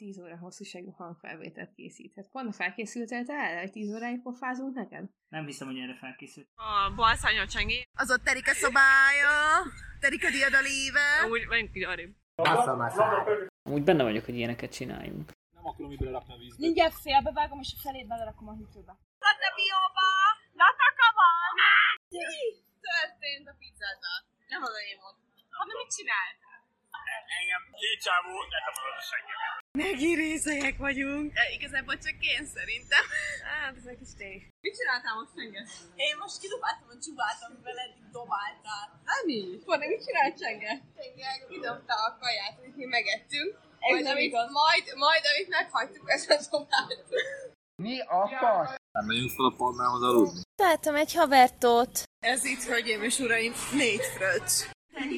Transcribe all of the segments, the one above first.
10 óra hosszúságú hangfelvételt készíthet. Pont felkészültél te erre, hogy 10 óráig pofázunk neked? Nem hiszem, hogy erre felkészült. A balszányol csengi. Az ott Erika szobája, Erika diadaléve. Úgy, menjünk így arrébb. Úgy benne vagyok, hogy ilyeneket csináljunk. Nem akarom így belerakni a vízbe. Mindjárt félbevágom, és a felét belerakom a hűtőbe. Történt a pizzával. Nem az én volt. Hanem mit csináltál? Engem két csávó a seggemet. Megint részegek vagyunk. E, igazából csak én szerintem. Hát, ez egy kis tény. Mit csináltál most Csenge? Én most kidobáltam a csubát, amivel eddig dobáltál. Ami? Fordé, mit csinált Csenge? Csenge kidobta a kaját, amit mi megettünk. Majd, nem amit, igaz. majd, majd, amit meghagytuk, ezt a dobált. Nem megyünk fel a palmához aludni. Találtam egy havertót. Ez itt, hölgyeim és uraim, négy fröccs.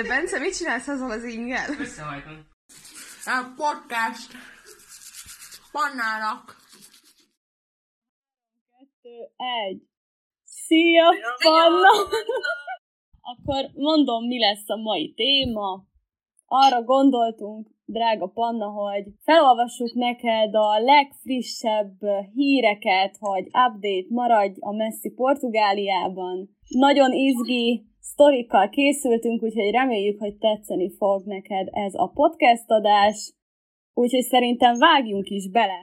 De Bence, mit csinálsz azzal az ingel? Összehajtom. A podcast. Pannának. Egy. Szia, Panna! Akkor mondom, mi lesz a mai téma. Arra gondoltunk, drága Panna, hogy felolvassuk neked a legfrissebb híreket, hogy update maradj a messzi Portugáliában. Nagyon izgi sztorikkal készültünk, úgyhogy reméljük, hogy tetszeni fog neked ez a podcast adás. Úgyhogy szerintem vágjunk is bele.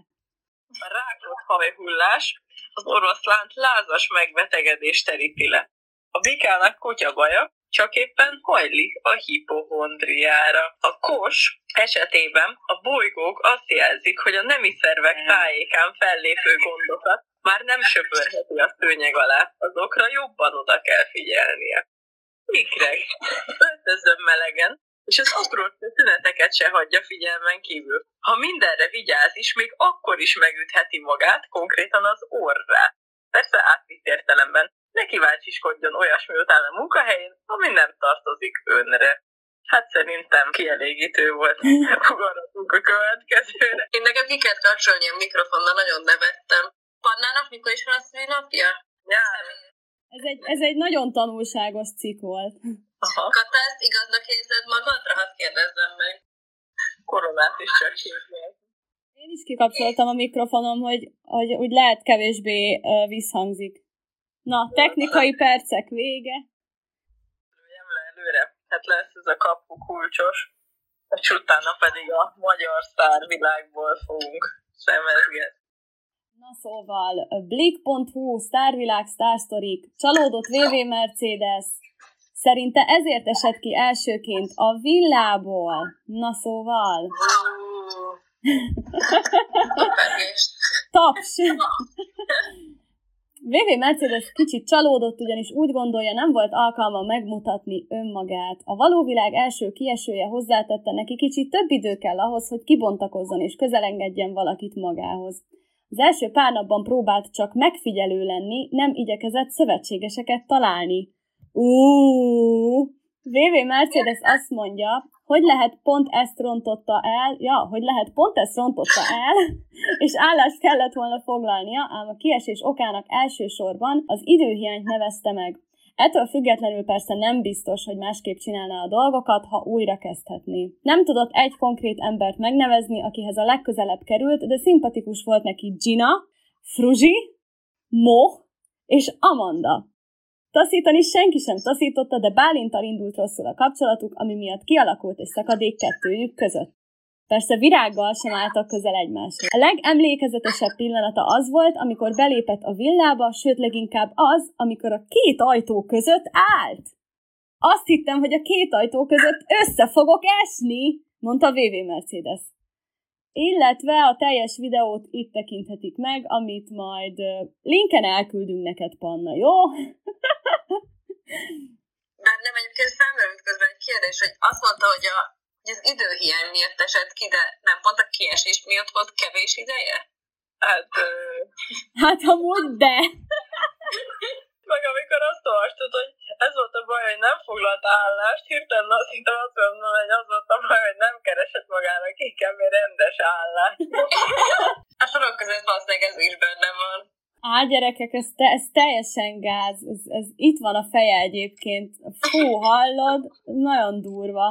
A rákot hajhullás az oroszlánt lázas megbetegedés teríti le. A bikának kutya baja, csak éppen hajlik a hipohondriára. A kos esetében a bolygók azt jelzik, hogy a nemi szervek tájékán fellépő gondokat már nem söpörheti a szőnyeg alá, azokra jobban oda kell figyelnie. Mikreg, öltözön melegen, és az apró tüneteket se hagyja figyelmen kívül. Ha mindenre vigyáz is, még akkor is megütheti magát, konkrétan az orrát. Persze átvitt értelemben. Ne kíváncsiskodjon olyasmi után a munkahelyén, ami nem tartozik önre. Hát szerintem kielégítő volt. Ugorhatunk a következőre. Én nekem ki kell kapcsolni a mikrofonnal, nagyon nevettem. Pannának mikor is van a szülinapja? Nyáron. Ez egy, ez egy nagyon tanulságos cikk volt. Aha. Kata, ezt igaznak érzed magadra? Hát kérdezzem meg. Koronát is csak hívják. Én is kikapcsoltam a mikrofonom, hogy, hogy úgy lehet kevésbé uh, visszhangzik. Na, technikai percek vége. Lőjem le előre. Hát lesz ez a kapu kulcsos. És utána pedig a magyar sztárvilágból fogunk szemezgetni. Na szóval, Blik.hu, Sztárvilág, Sztársztorik, csalódott VV Mercedes, szerinte ezért esett ki elsőként a villából. Na szóval, taps! VV Mercedes kicsit csalódott, ugyanis úgy gondolja, nem volt alkalma megmutatni önmagát. A való világ első kiesője hozzátette neki kicsit több idő kell ahhoz, hogy kibontakozzon és közelengedjen valakit magához. Az első pár napban próbált csak megfigyelő lenni, nem igyekezett szövetségeseket találni. Uuuuh! VV Mercedes azt mondja, hogy lehet pont ezt rontotta el, ja, hogy lehet pont ezt rontotta el, és állást kellett volna foglalnia, ám a kiesés okának elsősorban az időhiányt nevezte meg. Ettől függetlenül persze nem biztos, hogy másképp csinálná a dolgokat, ha újra kezdhetné. Nem tudott egy konkrét embert megnevezni, akihez a legközelebb került, de szimpatikus volt neki Gina, Fruzsi, Mo és Amanda. Taszítani senki sem taszította, de Bálintal indult rosszul a kapcsolatuk, ami miatt kialakult egy szakadék kettőjük között. Persze virággal sem álltak közel egymáshoz. A legemlékezetesebb pillanata az volt, amikor belépett a villába, sőt leginkább az, amikor a két ajtó között állt. Azt hittem, hogy a két ajtó között össze fogok esni, mondta VV Mercedes. Illetve a teljes videót itt tekinthetik meg, amit majd linken elküldünk neked, Panna, jó? Hát nem, egyébként felmerült közben egy kérdés, hogy azt mondta, hogy, a, hogy az időhiány miatt esett ki, de nem pont a kiesés miatt volt kevés ideje? Hát, ö, Hát amúgy de. meg amikor azt olvastad, hogy ez volt a baj, hogy nem foglalt állást, hirtelen azt hittem azt mondom, hogy az volt a baj, hogy nem keresett magának inkább egy rendes állást. A sorok között valószínűleg ez is benne van. Á, gyerekek, ez, te, ez teljesen gáz. Ez, ez itt van a feje egyébként. Fú, hallod? Nagyon durva.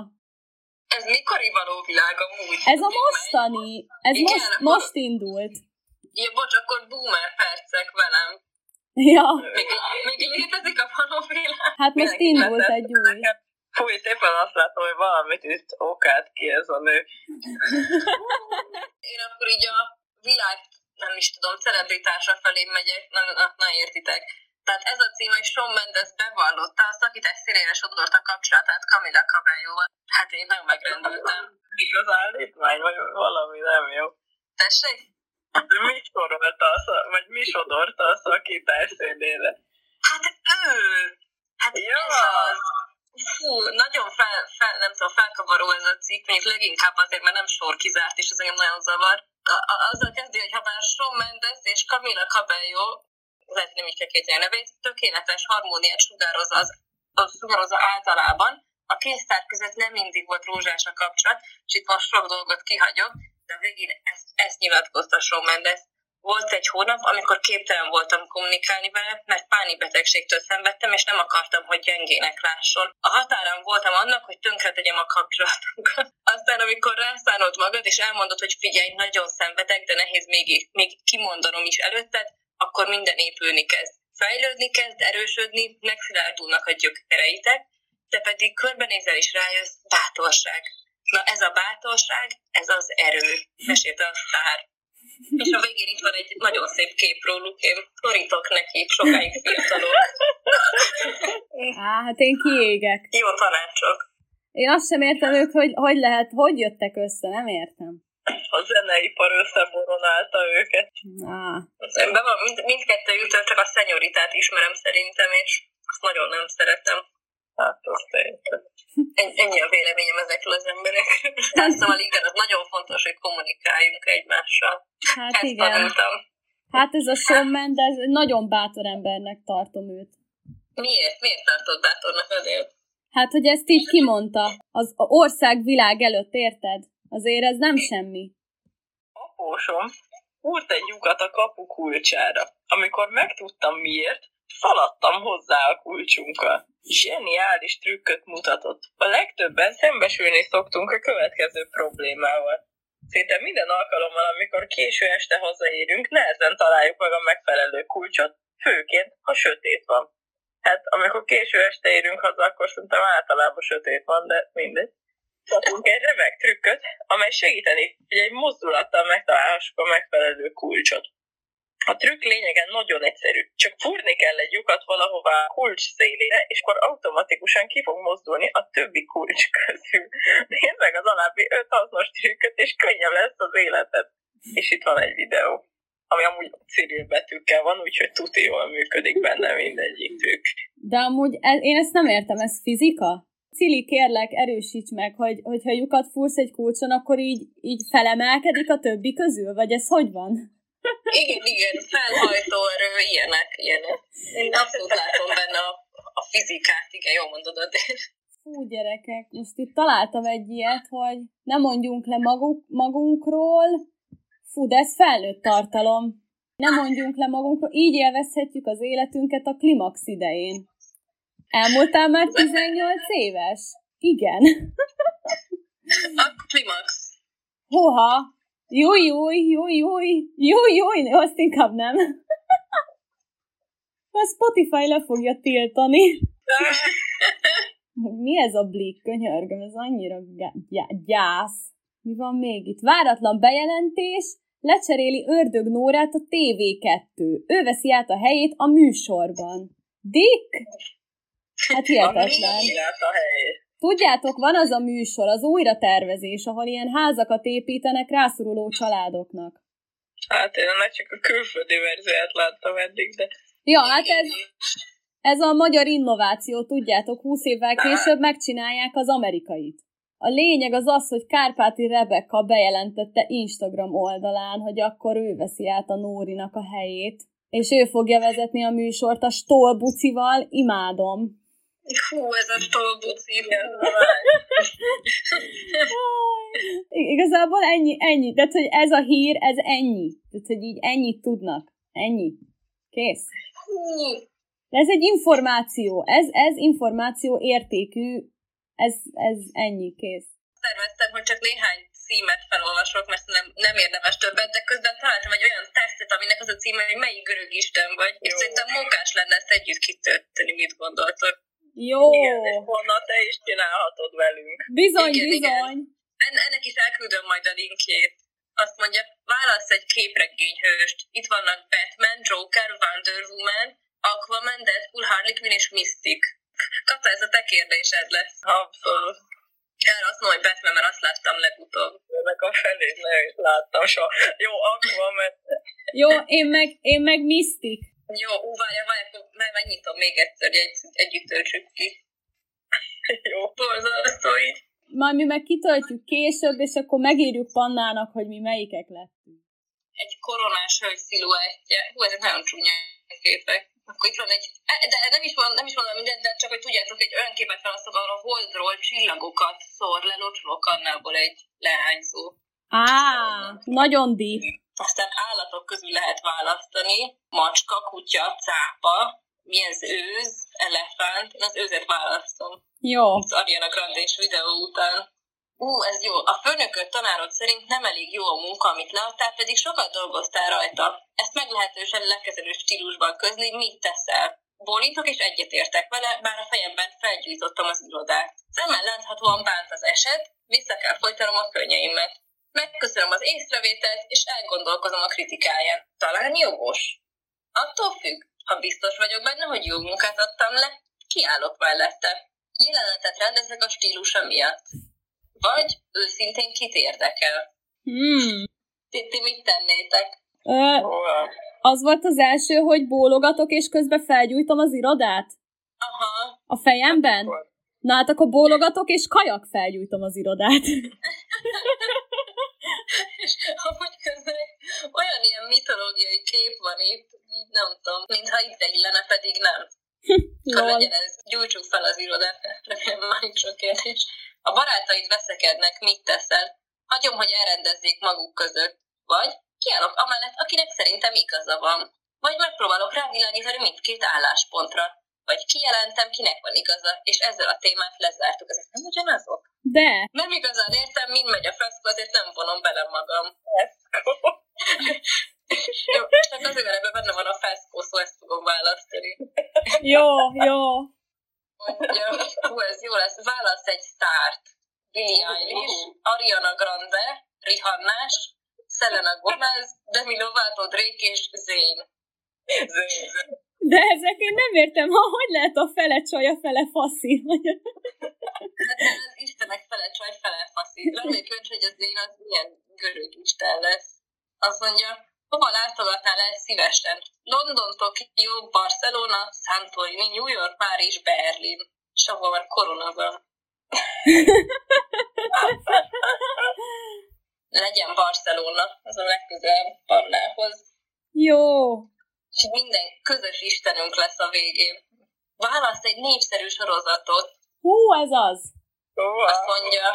Ez mikori való világ amúgy? Ez a mostani. Ez Igen, most, akkor- most indult. Ja, bocs, akkor boomer percek velem. Ja, Még, még létezik a való világ? hát most Mindenki indult egy új. Fúj, szépen azt látom, hogy valamit itt okát ki ez a nő. Én akkor így a világ, nem is tudom, celebritásra felé megyek, na, na, na értitek. Tehát ez a cím, hogy Shawn Mendes bevallotta a szakítás szélére sodort a kapcsolatát Camila Cabello-val. Hát én nagyon megrendültem. Mik az állítmány, vagy valami nem jó. Tessék? Mi sorolta, a szak, vagy mi sodorta a szakítás szélére? Hát ő! Hát ja. ez az. Fú, nagyon fel, fel, nem tudom, felkavaró ez a cikk, mondjuk leginkább azért, mert nem sor kizárt, és ez engem nagyon zavar. A, a, azzal kezdi, hogy ha bár Shawn Mendes és Camila Cabello, lehet, nem így kell két nevét, tökéletes harmóniát sugároz az, az sugározza általában, a kéztár között nem mindig volt rózsás a kapcsolat, és itt most sok dolgot kihagyok, de a végén ezt, ezt nyilatkozta Mendes. Volt egy hónap, amikor képtelen voltam kommunikálni vele, mert pánikbetegségtől szenvedtem, és nem akartam, hogy gyengének lásson. A határán voltam annak, hogy tönkretegyem a kapcsolatunkat. Aztán, amikor rászánod magad, és elmondod, hogy figyelj, nagyon szenvedek, de nehéz még, még kimondanom is előtted, akkor minden épülni kezd. Fejlődni kezd, erősödni, megszilárdulnak a gyökereitek, te pedig körbenézel és rájössz, bátorság. Na ez a bátorság, ez az erő, mesélte a sztár. És a végén itt van egy nagyon szép kép róluk, én torítok neki, sokáig fiatalok. Á, hát én kiégek. Jó tanácsok. Én azt sem értem ők, hogy hogy lehet, hogy jöttek össze, nem értem. A zeneipar összeboronálta őket. Van, mind, mindkettőjüktől csak a szenyoritát ismerem szerintem, és azt nagyon nem szeretem. Hát azt Ennyi a véleményem ezekről az emberekről. Hát szóval igen, az nagyon fontos, hogy kommunikáljunk egymással. hát Ezt igen. tanultam. Hát ez a Shawn Mendes, nagyon bátor embernek tartom őt. Miért? Miért tartod bátornak Adél? Hát, hogy ezt így kimondta. Az ország világ előtt, érted? Azért ez nem semmi. Apósom húrt egy lyukat a kapu kulcsára. Amikor megtudtam miért, szaladtam hozzá a kulcsunkkal. Zseniális trükköt mutatott. A legtöbben szembesülni szoktunk a következő problémával. Szinte minden alkalommal, amikor késő este hazaérünk, nehezen találjuk meg a megfelelő kulcsot, főként, ha sötét van. Hát, amikor késő este érünk haza, akkor szerintem általában sötét van, de mindegy. Kapunk egy remek trükköt, amely segíteni, hogy egy mozdulattal megtalálhassuk a megfelelő kulcsot. A trükk lényegen nagyon egyszerű. Csak fúrni kell egy lyukat valahová a kulcs szélére, és akkor automatikusan ki fog mozdulni a többi kulcs közül. Nézd meg az alábbi öt hasznos trükköt, és könnyebb lesz az életed. És itt van egy videó, ami amúgy civil betűkkel van, úgyhogy tuti jól működik benne mindegyik trükk. De amúgy e- én ezt nem értem, ez fizika? Cili, kérlek, erősíts meg, hogy, hogyha lyukat fúrsz egy kulcson, akkor így, így felemelkedik a többi közül? Vagy ez hogy van? Igen, igen, felhajtó erő, ilyenek, ilyenek. Én abszolút látom benne a, a fizikát, igen, jól mondod, de Fú, gyerekek, most itt találtam egy ilyet, hogy ne mondjunk le maguk, magunkról, fú, de ez felnőtt tartalom. Ne mondjunk le magunkról, így élvezhetjük az életünket a klimax idején. Elmúltál már 18 éves? Igen. a klimax. Hoha! Júj, júj, júj, júj, júj, júj, azt inkább nem. A Spotify le fogja tiltani. Mi ez a blik, könyörgöm, ez annyira gyá- gyász. Mi van még itt? Váratlan bejelentés, lecseréli Ördög Nórát a TV2. Ő veszi át a helyét a műsorban. Dick? Hát hihetetlen. A. Tudjátok, van az a műsor, az újratervezés, ahol ilyen házakat építenek rászoruló családoknak. Hát én ennek csak a külföldi verzióját láttam eddig, de... Ja, hát ez, ez a magyar innováció, tudjátok, 20 évvel később megcsinálják az amerikait. A lényeg az az, hogy Kárpáti Rebeka bejelentette Instagram oldalán, hogy akkor ő veszi át a Nórinak a helyét, és ő fogja vezetni a műsort a Stolbucival, imádom. Hú, ez a stolbuci, Igazából ennyi, ennyi. Tehát, hogy ez a hír, ez ennyi. Tehát, hogy így ennyit tudnak. Ennyi. Kész. Hú, Ez egy információ. Ez, ez információ értékű. Ez, ez ennyi. Kész. terveztem, hogy csak néhány címet felolvasok, mert nem, nem érdemes többet, de közben találtam egy olyan tesztet, aminek az a címe, hogy melyik görög isten vagy, és szerintem munkás lenne ezt együtt kitölteni, mit gondoltok. Jó. Igen, és honnan te is csinálhatod velünk. Bizony, Igen, igen. bizony. En- ennek is elküldöm majd a linkjét. Azt mondja, válasz egy képregényhőst. Itt vannak Batman, Joker, Wonder Woman, Aquaman, Deadpool, Harley Quinn és Mystic. Kata, ez a te kérdésed lesz. Abszolút. Erre azt mondom, hogy Batman, mert azt láttam legutóbb. Ennek a felét nem is láttam soha. Jó, Aquaman. Jó, én meg, én meg Mystic. Jó, ú, várja, várja, akkor meg megnyitom még egyszer, hogy egy, együtt töltsük ki. Jó, borzasztó így. Majd mi meg kitöltjük később, és akkor megírjuk Pannának, hogy mi melyikek lettünk. egy koronás hölgy sziluettje. Hú, ezek nagyon csúnya képek. Akkor itt van egy, e, de nem is, van, nem is mondom mindent, de csak hogy tudjátok, egy olyan képet ahol a holdról csillagokat szór le locsolókannából egy leányzó. Á, nagyon deep. Aztán állatok közül lehet választani, macska, kutya, cápa, mi az őz, elefánt, én az őzet választom. Jó. az Ariana grande videó után. Ú, ez jó. A főnököd tanárod szerint nem elég jó a munka, amit leadtál, pedig sokat dolgoztál rajta. Ezt meglehetősen lekezelő stílusban közli, mit teszel? Bólintok és egyetértek vele, bár a fejemben felgyújtottam az irodát. Szemmel láthatóan bánt az eset, vissza kell folytanom a könnyeimet. Megköszönöm az észrevételt, és elgondolkozom a kritikáján. Talán jogos. Attól függ, ha biztos vagyok benne, hogy jó munkát adtam le, kiállok mellette. Jelenetet rendezek a stílusa miatt. Vagy őszintén kit érdekel. Hmm. Ti, ti mit tennétek? Ö, az volt az első, hogy bólogatok, és közben felgyújtom az irodát? Aha, A fejemben? Na hát akkor bólogatok, és kajak felgyújtom az irodát. és amúgy közben egy olyan ilyen mitológiai kép van itt, így nem tudom, mintha ide illene, pedig nem. Akkor legyen ez, gyújtsuk fel az irodát, már sok kérdés. A barátaid veszekednek, mit teszel? Hagyom, hogy elrendezzék maguk között. Vagy kiállok amellett, akinek szerintem igaza van. Vagy megpróbálok rávilágítani mindkét álláspontra. Vagy kijelentem, kinek van igaza, és ezzel a témát lezártuk. Ezek nem ugyanazok? De, Nem igazán értem, mind megy a feszkó, azért nem vonom bele magam. Jó, azért, mert ebben benne van a feszkó, szó ezt fogom választani. jó, jó. Mondja, hú, ez jó lesz. Válasz egy sztárt. Billie Eilish, Ariana Grande, Rihannás, Selena Gomez, Demi Lovato, Drake és. Zayn. De ezek én nem értem, ha hogy lehet a fele csaj, a fele faszi. Hát ez Istenek fele csaj, fele faszi. Reméljük, hogy az Zayn az milyen görög isten lesz. Azt mondja, hova látogatnál el szívesen? London, Tokió, Barcelona, Santorini, New York, Párizs, Berlin. És ahol már korona van. Legyen Barcelona, az a legközelebb Barnához. Jó. És minden közös istenünk lesz a végén. Választ egy népszerű sorozatot. Hú, ez az. Azt mondja,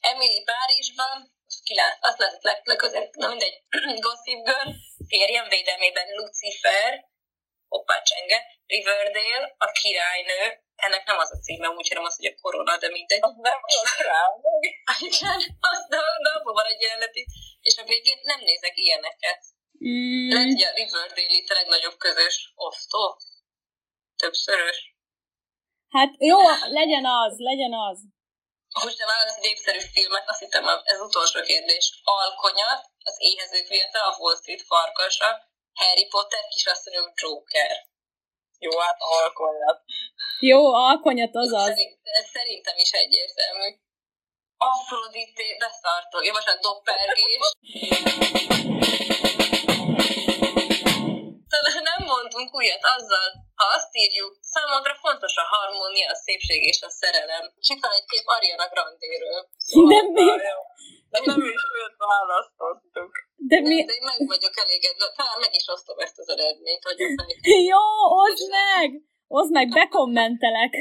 Emily Párizsban, kilát, azt lehet leg, legközelebb, na mindegy, Gossip Girl, férjem védelmében Lucifer, hoppá csenge, Riverdale, a királynő, ennek nem az a címe, úgy hanem az, hogy a korona, de mindegy. Az nem az Igen, az, de, de abban van egy jelenet és a végén nem nézek ilyeneket. Mm, Lehet, hogy a Riverdale itt a legnagyobb közös osztó. Többszörös. hát jó, legyen az, legyen az. Most te válasz egy népszerű filmet, azt hittem ez utolsó kérdés. Alkonyat, az éhezők fiatal, a Wall Street farkasa, Harry Potter, kisasszonyok Joker. Jó, hát alkonyat. Jó, alkonyat az az. Szerint, szerintem is egyértelmű. Afrodité, beszartok. Jó, most a doppergés. Mondtunk újat azzal, ha azt írjuk, számodra fontos a harmónia, a szépség és a szerelem. És itt van egy kép Ariana Grandéről. De mi? De nem is őt választottuk. De mi? De én meg vagyok elégedve. Talán meg is osztom ezt az eredményt, hogy fej. Jó, oszd meg! Oszd meg, bekommentelek.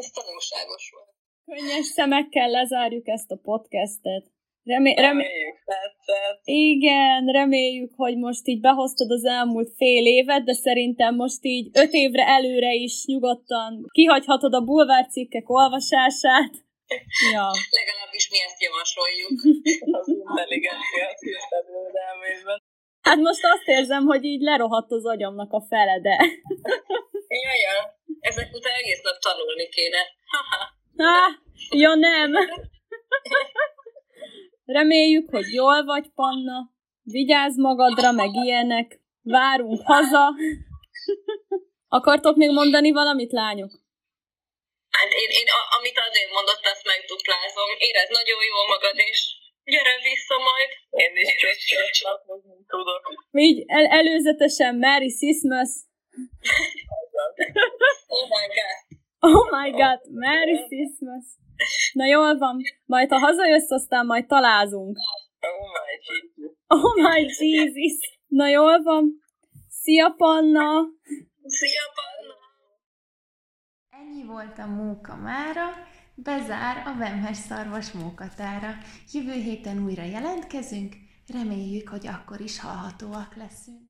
Ez tanulságos volt. Könnyes szemekkel lezárjuk ezt a podcastet. Remé- remé- Reméljük, tetszett. igen, reméljük, hogy most így behoztad az elmúlt fél évet, de szerintem most így öt évre előre is nyugodtan kihagyhatod a bulvárcikkek olvasását. Ja. Legalábbis mi ezt javasoljuk. Az intelligencia tisztelődelmében. Hát most azt érzem, hogy így lerohadt az agyamnak a fele, de... Jaja, ezek után egész nap tanulni kéne. Há, ja nem. Reméljük, hogy jól vagy, Panna. Vigyázz magadra, meg ilyenek. Várunk haza. Akartok még mondani valamit, lányok? Hát én, én a, amit azért mondott, azt megduplázom. Érezd nagyon jól magad, és gyere vissza majd. Én is csak csatlakozni tudok. Így el- előzetesen Merry Christmas. Oh my god. Oh my god, Merry Christmas. Na jól van, majd ha hazajössz, aztán majd találzunk. Oh my Jesus. Oh my Jesus. Na jól van. Szia, Panna. Szia, Panna! Ennyi volt a móka mára, bezár a Vemhes szarvas mókatára. Jövő héten újra jelentkezünk, reméljük, hogy akkor is hallhatóak leszünk.